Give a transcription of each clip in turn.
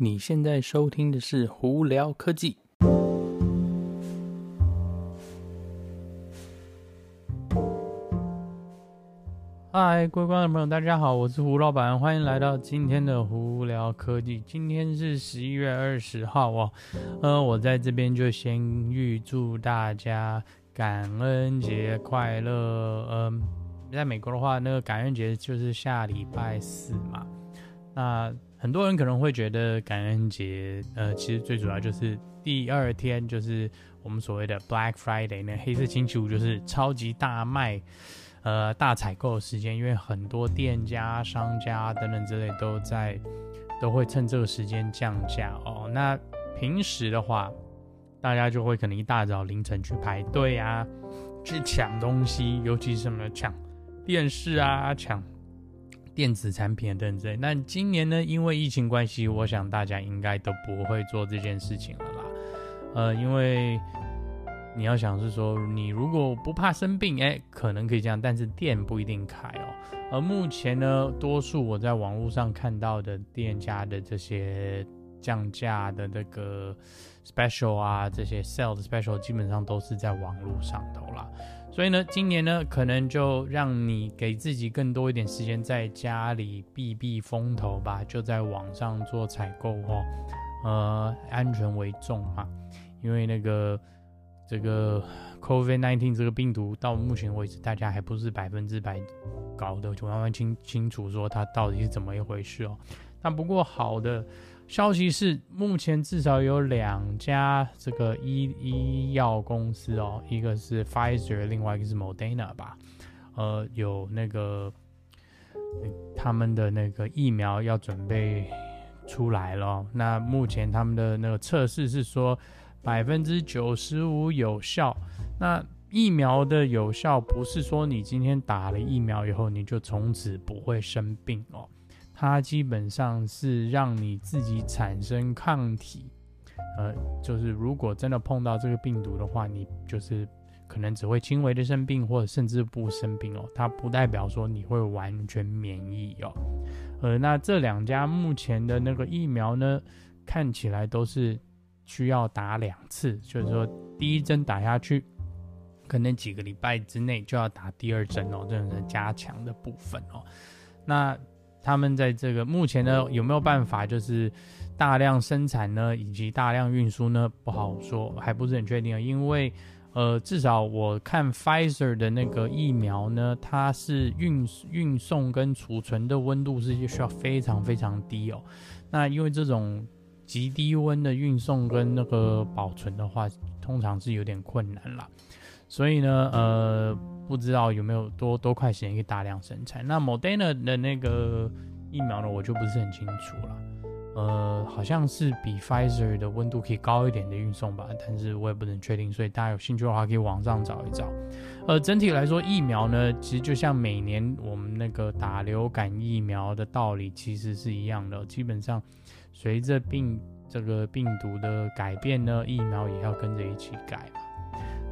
你现在收听的是《胡聊科技》。嗨，各位观众朋友，大家好，我是胡老板，欢迎来到今天的《胡聊科技》。今天是十一月二十号哦，呃，我在这边就先预祝大家感恩节快乐。嗯，在美国的话，那个感恩节就是下礼拜四嘛。那很多人可能会觉得感恩节，呃，其实最主要就是第二天，就是我们所谓的 Black Friday，那黑色星期五就是超级大卖，呃，大采购的时间，因为很多店家、商家等等之类都在，都会趁这个时间降价哦。那平时的话，大家就会可能一大早凌晨去排队啊，去抢东西，尤其是什么抢电视啊，抢。电子产品等等，那今年呢？因为疫情关系，我想大家应该都不会做这件事情了啦。呃，因为你要想是说，你如果不怕生病，哎，可能可以这样，但是店不一定开哦。而目前呢，多数我在网络上看到的店家的这些降价的这个 special 啊，这些 sale 的 special，基本上都是在网络上头啦。所以呢，今年呢，可能就让你给自己更多一点时间，在家里避避风头吧，就在网上做采购哦，呃，安全为重嘛。因为那个这个 COVID-19 这个病毒到目前为止，大家还不是百分之百搞得就完完清清楚说它到底是怎么一回事哦。但不过好的。消息是，目前至少有两家这个医医药公司哦，一个是 Pfizer，另外一个是 Moderna 吧，呃，有那个他们的那个疫苗要准备出来了。那目前他们的那个测试是说百分之九十五有效。那疫苗的有效不是说你今天打了疫苗以后你就从此不会生病哦。它基本上是让你自己产生抗体，呃，就是如果真的碰到这个病毒的话，你就是可能只会轻微的生病，或者甚至不生病哦。它不代表说你会完全免疫哦。呃，那这两家目前的那个疫苗呢，看起来都是需要打两次，就是说第一针打下去，可能几个礼拜之内就要打第二针哦，这种是加强的部分哦。那他们在这个目前呢，有没有办法就是大量生产呢，以及大量运输呢？不好说，还不是很确定。因为呃，至少我看 Pfizer 的那个疫苗呢，它是运运送跟储存的温度是需要非常非常低哦。那因为这种极低温的运送跟那个保存的话，通常是有点困难啦。所以呢，呃。不知道有没有多多快时间可以大量生产？那 Moderna 的那个疫苗呢，我就不是很清楚了。呃，好像是比 Pfizer 的温度可以高一点的运送吧，但是我也不能确定。所以大家有兴趣的话，可以网上找一找。呃，整体来说，疫苗呢，其实就像每年我们那个打流感疫苗的道理，其实是一样的。基本上，随着病这个病毒的改变呢，疫苗也要跟着一起改。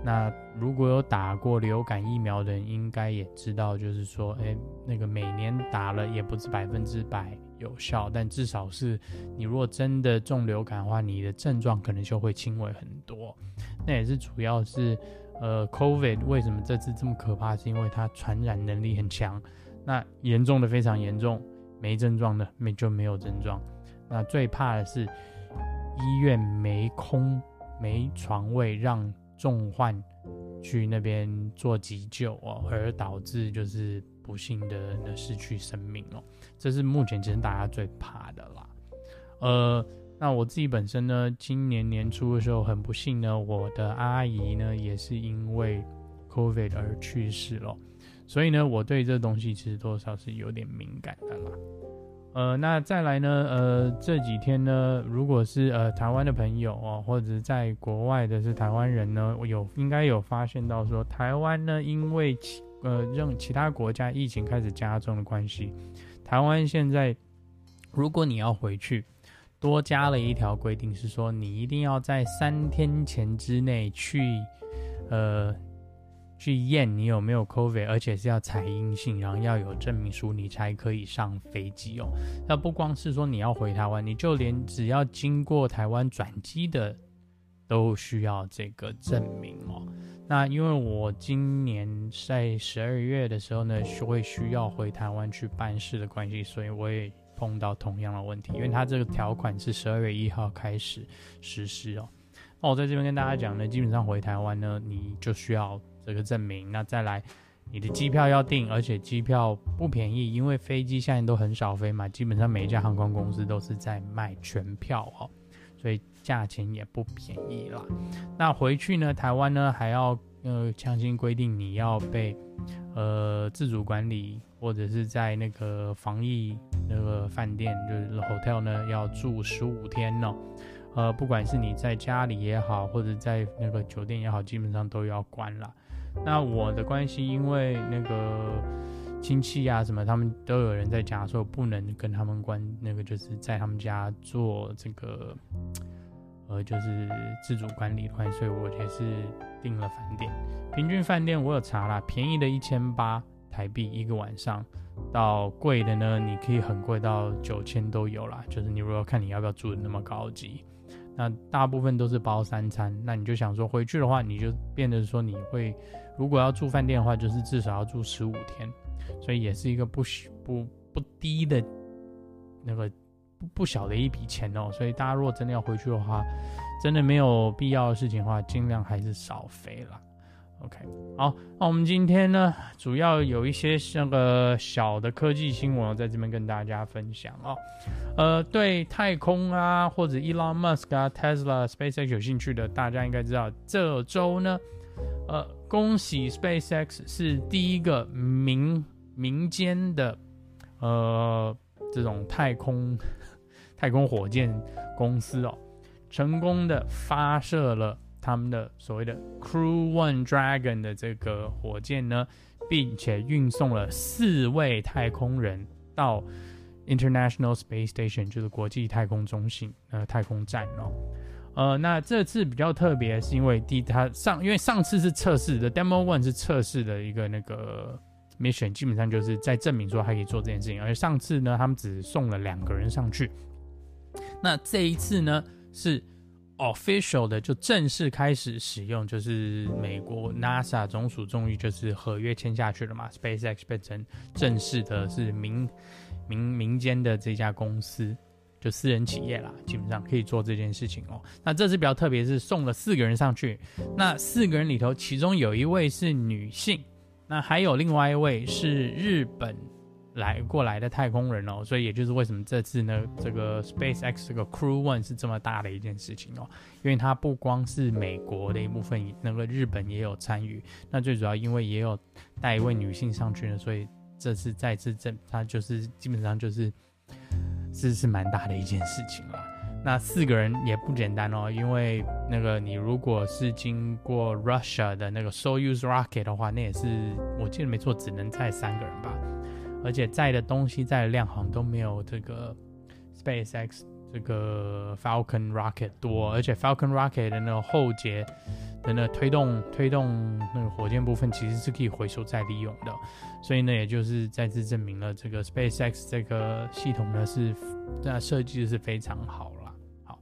那如果有打过流感疫苗的人，应该也知道，就是说，哎、欸，那个每年打了也不是百分之百有效，但至少是你如果真的中流感的话，你的症状可能就会轻微很多。那也是主要是，呃，COVID 为什么这次这么可怕，是因为它传染能力很强。那严重的非常严重，没症状的没就没有症状。那最怕的是医院没空没床位让。重患去那边做急救哦，而导致就是不幸的那失去生命哦，这是目前其实大家最怕的啦。呃，那我自己本身呢，今年年初的时候很不幸呢，我的阿姨呢也是因为 COVID 而去世了，所以呢，我对这东西其实多少是有点敏感的啦。呃，那再来呢？呃，这几天呢，如果是呃台湾的朋友哦，或者在国外的是台湾人呢，有应该有发现到说，台湾呢，因为其呃让其他国家疫情开始加重的关系，台湾现在如果你要回去，多加了一条规定，是说你一定要在三天前之内去呃去验你有没有 COVID，而且是要采阴性，然后要有证明书，你才可以上飞机哦。那不光是说你要回台湾，你就连只要经过台湾转机的，都需要这个证明哦。那因为我今年在十二月的时候呢，会需要回台湾去办事的关系，所以我也碰到同样的问题，因为它这个条款是十二月一号开始实施哦。那我在这边跟大家讲呢，基本上回台湾呢，你就需要。这个证明，那再来，你的机票要订，而且机票不便宜，因为飞机现在都很少飞嘛，基本上每一家航空公司都是在卖全票哦，所以价钱也不便宜啦。那回去呢，台湾呢还要呃强行规定你要被呃自主管理，或者是在那个防疫那个饭店，就是 hotel 呢要住十五天呢。呃，不管是你在家里也好，或者在那个酒店也好，基本上都要关了。那我的关系，因为那个亲戚啊什么，他们都有人在家，所以不能跟他们关。那个就是在他们家做这个，呃，就是自主管理的关系，所以我也是订了饭店。平均饭店我有查啦，便宜的一千八台币一个晚上，到贵的呢，你可以很贵到九千都有啦。就是你如果看你要不要住的那么高级。那大部分都是包三餐，那你就想说回去的话，你就变得说你会，如果要住饭店的话，就是至少要住十五天，所以也是一个不不不低的，那个不不小的一笔钱哦。所以大家如果真的要回去的话，真的没有必要的事情的话，尽量还是少飞啦。OK，好，那我们今天呢，主要有一些那个小的科技新闻在这边跟大家分享啊、哦。呃，对太空啊，或者 Elon Musk 啊、Tesla、SpaceX 有兴趣的，大家应该知道，这周呢，呃，恭喜 SpaceX 是第一个民民间的呃这种太空太空火箭公司哦，成功的发射了。他们的所谓的 Crew One Dragon 的这个火箭呢，并且运送了四位太空人到 International Space Station，就是国际太空中心呃太空站哦。呃，那这次比较特别，是因为第他上，因为上次是测试的 Demo One 是测试的一个那个 mission，基本上就是在证明说还可以做这件事情。而上次呢，他们只送了两个人上去。那这一次呢是。Official 的就正式开始使用，就是美国 NASA 总署终于就是合约签下去了嘛，SpaceX 变成正式的是民民民间的这家公司，就私人企业啦，基本上可以做这件事情哦。那这次比较特别，是送了四个人上去，那四个人里头，其中有一位是女性，那还有另外一位是日本。来过来的太空人哦，所以也就是为什么这次呢，这个 SpaceX 这个 Crew One 是这么大的一件事情哦，因为它不光是美国的一部分，那个日本也有参与。那最主要因为也有带一位女性上去呢，所以这次再次证，它就是基本上就是是是蛮大的一件事情了。那四个人也不简单哦，因为那个你如果是经过 Russia 的那个 Soyuz Rocket 的话，那也是我记得没错，只能载三个人吧。而且载的东西载的量好像都没有这个 SpaceX 这个 Falcon Rocket 多，而且 Falcon Rocket 的那个后节的那推动推动那个火箭部分其实是可以回收再利用的，所以呢，也就是再次证明了这个 SpaceX 这个系统呢是那设计是非常好了。好，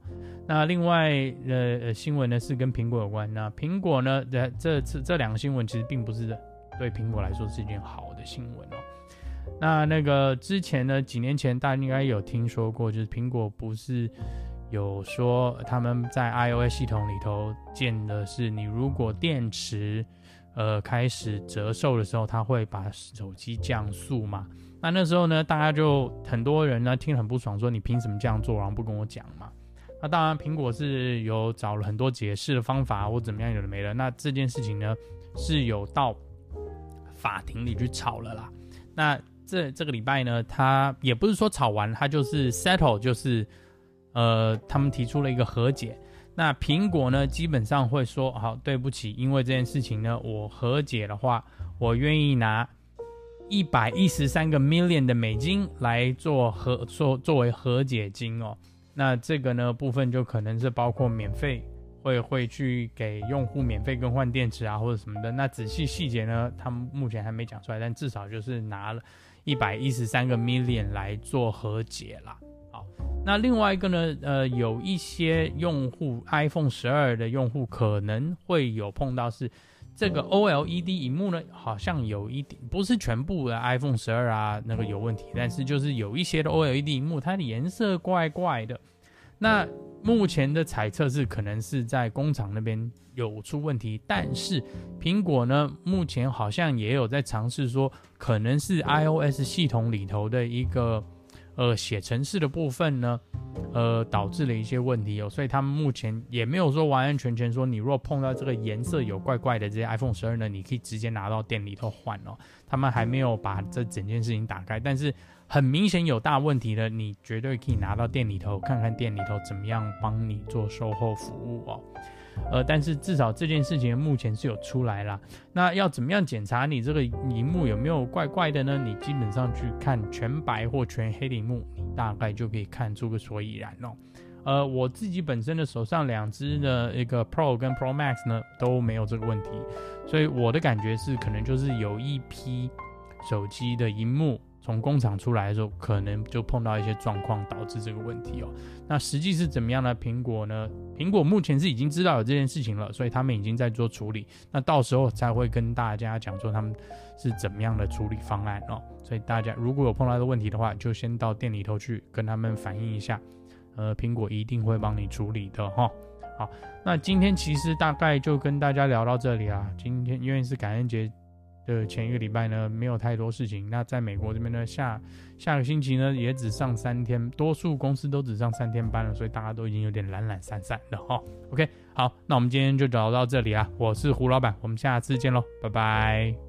那另外呃新闻呢是跟苹果有关，那苹果呢这这次这两个新闻其实并不是对苹果来说是一件好的新闻哦。那那个之前呢，几年前大家应该有听说过，就是苹果不是有说他们在 iOS 系统里头建的是，你如果电池呃开始折寿的时候，它会把手机降速嘛？那那时候呢，大家就很多人呢听很不爽，说你凭什么这样做，然后不跟我讲嘛？那当然，苹果是有找了很多解释的方法或怎么样，有的没的。那这件事情呢是有到法庭里去吵了啦。那这这个礼拜呢，他也不是说吵完，他就是 settle，就是呃，他们提出了一个和解。那苹果呢，基本上会说，好，对不起，因为这件事情呢，我和解的话，我愿意拿一百一十三个 million 的美金来做和做作为和解金哦。那这个呢部分就可能是包括免费会会去给用户免费更换电池啊，或者什么的。那仔细细节呢，他们目前还没讲出来，但至少就是拿了一百一十三个 million 来做和解啦。好，那另外一个呢，呃，有一些用户 iPhone 十二的用户可能会有碰到是这个 OLED 萤幕呢，好像有一点，不是全部的 iPhone 十二啊那个有问题，但是就是有一些的 OLED 萤幕，它的颜色怪怪的。那目前的猜测是，可能是在工厂那边有出问题，但是苹果呢，目前好像也有在尝试说，可能是 iOS 系统里头的一个呃写程式的部分呢，呃导致了一些问题哦，所以他们目前也没有说完完全全说，你若碰到这个颜色有怪怪的这些 iPhone 十二呢，你可以直接拿到店里头换哦，他们还没有把这整件事情打开，但是。很明显有大问题的，你绝对可以拿到店里头看看店里头怎么样帮你做售后服务哦。呃，但是至少这件事情目前是有出来啦。那要怎么样检查你这个荧幕有没有怪怪的呢？你基本上去看全白或全黑的荧幕，你大概就可以看出个所以然哦。呃，我自己本身的手上两只的一个 Pro 跟 Pro Max 呢都没有这个问题，所以我的感觉是可能就是有一批手机的荧幕。从工厂出来的时候，可能就碰到一些状况，导致这个问题哦。那实际是怎么样呢？苹果呢？苹果目前是已经知道有这件事情了，所以他们已经在做处理。那到时候才会跟大家讲说他们是怎么样的处理方案哦。所以大家如果有碰到的问题的话，就先到店里头去跟他们反映一下。呃，苹果一定会帮你处理的哈、好，那今天其实大概就跟大家聊到这里啊。今天因为是感恩节。的前一个礼拜呢，没有太多事情。那在美国这边呢，下下个星期呢，也只上三天，多数公司都只上三天班了，所以大家都已经有点懒懒散散的哈。OK，好，那我们今天就聊到这里啊。我是胡老板，我们下次见喽，拜拜。